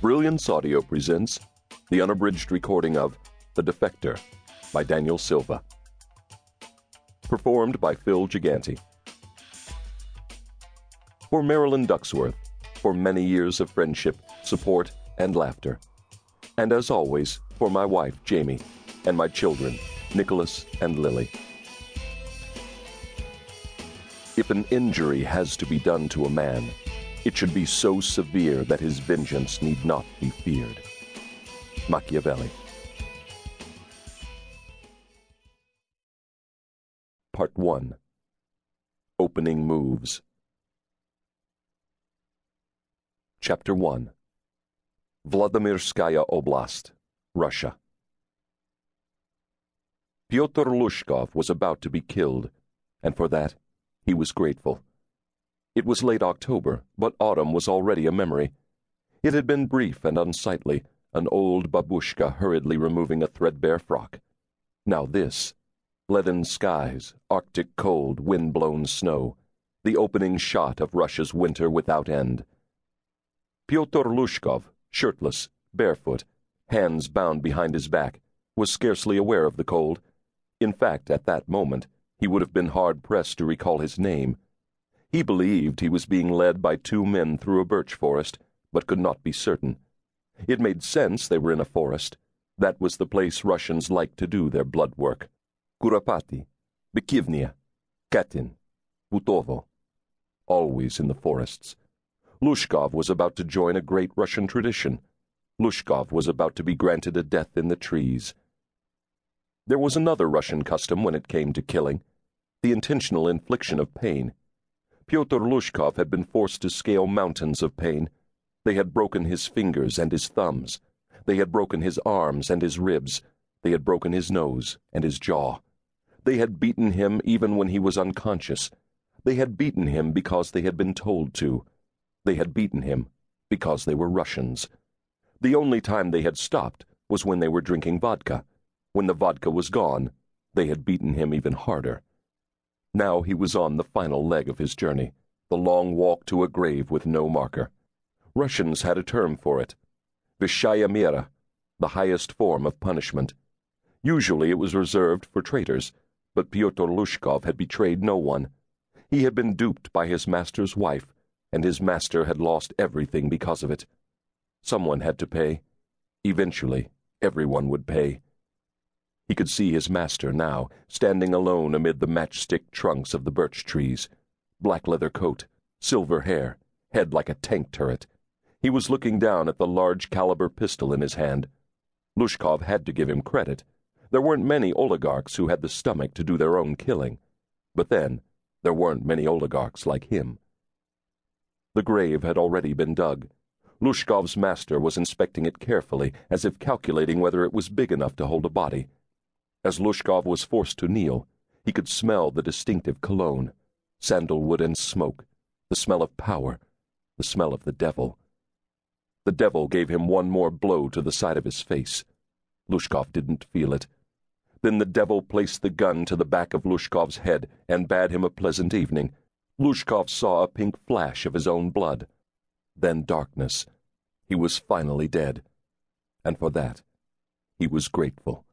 Brilliance Audio presents the unabridged recording of The Defector by Daniel Silva. Performed by Phil Gigante. For Marilyn Ducksworth, for many years of friendship, support, and laughter. And as always, for my wife, Jamie, and my children, Nicholas and Lily. If an injury has to be done to a man, it should be so severe that his vengeance need not be feared. Machiavelli. Part 1 Opening Moves. Chapter 1 Vladimirskaya Oblast, Russia. Pyotr Lushkov was about to be killed, and for that he was grateful. It was late October, but autumn was already a memory. It had been brief and unsightly, an old babushka hurriedly removing a threadbare frock. Now this leaden skies, arctic cold, wind blown snow, the opening shot of Russia's winter without end. Pyotr Lushkov, shirtless, barefoot, hands bound behind his back, was scarcely aware of the cold. In fact, at that moment, he would have been hard pressed to recall his name. He believed he was being led by two men through a birch forest, but could not be certain. It made sense they were in a forest. That was the place Russians liked to do their blood work. Kuropatki, Bykivnia, Katyn, Butovo. Always in the forests. Lushkov was about to join a great Russian tradition. Lushkov was about to be granted a death in the trees. There was another Russian custom when it came to killing the intentional infliction of pain. Pyotr Lushkov had been forced to scale mountains of pain. They had broken his fingers and his thumbs. They had broken his arms and his ribs. They had broken his nose and his jaw. They had beaten him even when he was unconscious. They had beaten him because they had been told to. They had beaten him because they were Russians. The only time they had stopped was when they were drinking vodka. When the vodka was gone, they had beaten him even harder. Now he was on the final leg of his journey, the long walk to a grave with no marker. Russians had a term for it vysshaya mera, the highest form of punishment. Usually it was reserved for traitors, but Pyotr Lushkov had betrayed no one. He had been duped by his master's wife, and his master had lost everything because of it. Someone had to pay. Eventually, everyone would pay. He could see his master now, standing alone amid the matchstick trunks of the birch trees. Black leather coat, silver hair, head like a tank turret. He was looking down at the large caliber pistol in his hand. Lushkov had to give him credit. There weren't many oligarchs who had the stomach to do their own killing. But then, there weren't many oligarchs like him. The grave had already been dug. Lushkov's master was inspecting it carefully, as if calculating whether it was big enough to hold a body. As Lushkov was forced to kneel, he could smell the distinctive cologne, sandalwood and smoke, the smell of power, the smell of the devil. The devil gave him one more blow to the side of his face. Lushkov didn't feel it. Then the devil placed the gun to the back of Lushkov's head and bade him a pleasant evening. Lushkov saw a pink flash of his own blood. Then darkness. He was finally dead. And for that, he was grateful.